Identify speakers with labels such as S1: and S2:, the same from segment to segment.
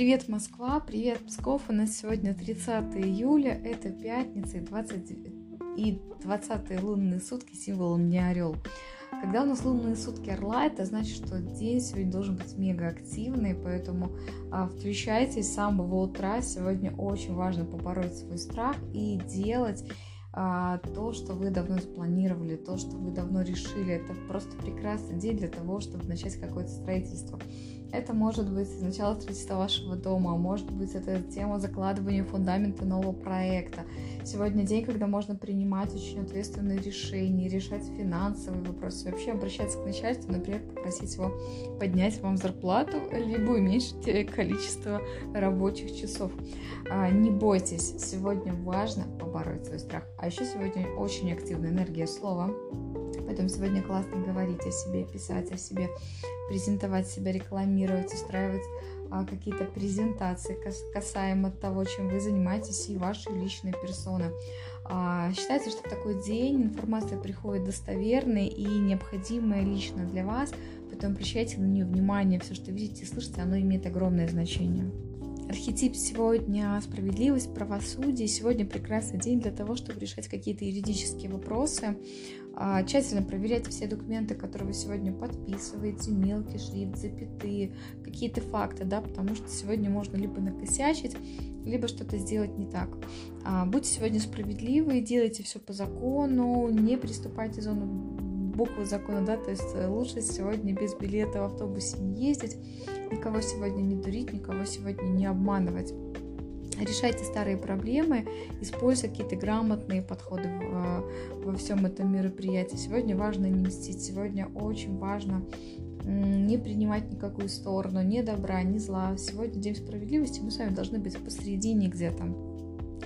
S1: Привет, Москва, привет, Псков. У нас сегодня 30 июля, это пятница и 20, и 20 лунные сутки, символ у меня орел. Когда у нас лунные сутки орла, это значит, что день сегодня должен быть мега активный, поэтому а, включайтесь с самого утра. Сегодня очень важно побороть свой страх и делать а, то, что вы давно спланировали, то, что вы давно решили. Это просто прекрасный день для того, чтобы начать какое-то строительство. Это может быть начало строительства вашего дома, может быть это тема закладывания фундамента нового проекта. Сегодня день, когда можно принимать очень ответственные решения, решать финансовые вопросы, вообще обращаться к начальству, например, попросить его поднять вам зарплату, либо уменьшить количество рабочих часов. А, не бойтесь, сегодня важно побороть свой страх. А еще сегодня очень активная энергия слова. Поэтому сегодня классно говорить о себе, писать о себе, презентовать себя, рекламировать, устраивать а, какие-то презентации касаемо того, чем вы занимаетесь и вашей личной персоны. А, считается, что в такой день информация приходит достоверная и необходимая лично для вас, поэтому обращайте на нее внимание, все, что видите и слышите, оно имеет огромное значение. Архетип сегодня справедливость, правосудие. Сегодня прекрасный день для того, чтобы решать какие-то юридические вопросы. А, тщательно проверяйте все документы, которые вы сегодня подписываете, мелкий шрифт, запятые, какие-то факты, да, потому что сегодня можно либо накосячить, либо что-то сделать не так. А, будьте сегодня справедливы, делайте все по закону, не приступайте зону буквы закона, да, то есть э, лучше сегодня без билета в автобусе не ездить, никого сегодня не дурить, никого сегодня не обманывать. Решайте старые проблемы, используя какие-то грамотные подходы в, во всем этом мероприятии. Сегодня важно не мстить, сегодня очень важно не принимать никакую сторону, ни добра, ни зла. Сегодня день справедливости, мы с вами должны быть посередине где-то.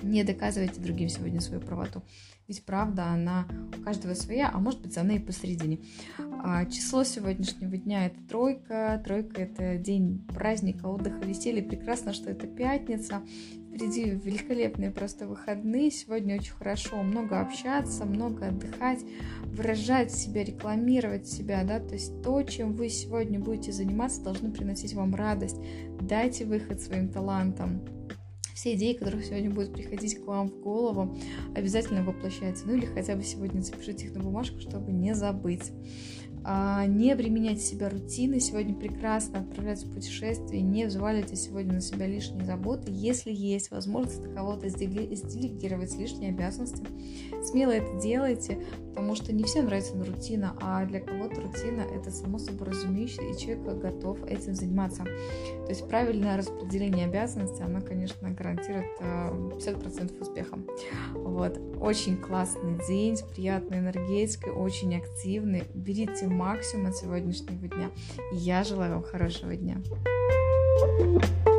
S1: Не доказывайте другим сегодня свою правоту. Ведь правда, она у каждого своя, а может быть, она и посередине. А число сегодняшнего дня это тройка. Тройка это день праздника, отдыха, веселья. Прекрасно, что это пятница. Впереди великолепные просто выходные. Сегодня очень хорошо много общаться, много отдыхать, выражать себя, рекламировать себя, да, то есть то, чем вы сегодня будете заниматься, должно приносить вам радость. Дайте выход своим талантам все идеи, которые сегодня будут приходить к вам в голову, обязательно воплощаются. Ну или хотя бы сегодня запишите их на бумажку, чтобы не забыть. А, не обременяйте себя рутиной. Сегодня прекрасно отправляться в путешествие. Не взваливайте сегодня на себя лишние заботы. Если есть возможность кого-то сделегировать лишние обязанности, смело это делайте, потому что не всем нравится рутина, а для кого-то рутина это само собой разумеющееся, и человек готов этим заниматься. То есть правильное распределение обязанностей, оно, конечно, гарантирует 50% э, успеха. Вот. Очень классный день с приятной энергетикой, очень активный. Берите максимум от сегодняшнего дня. И я желаю вам хорошего дня. thank you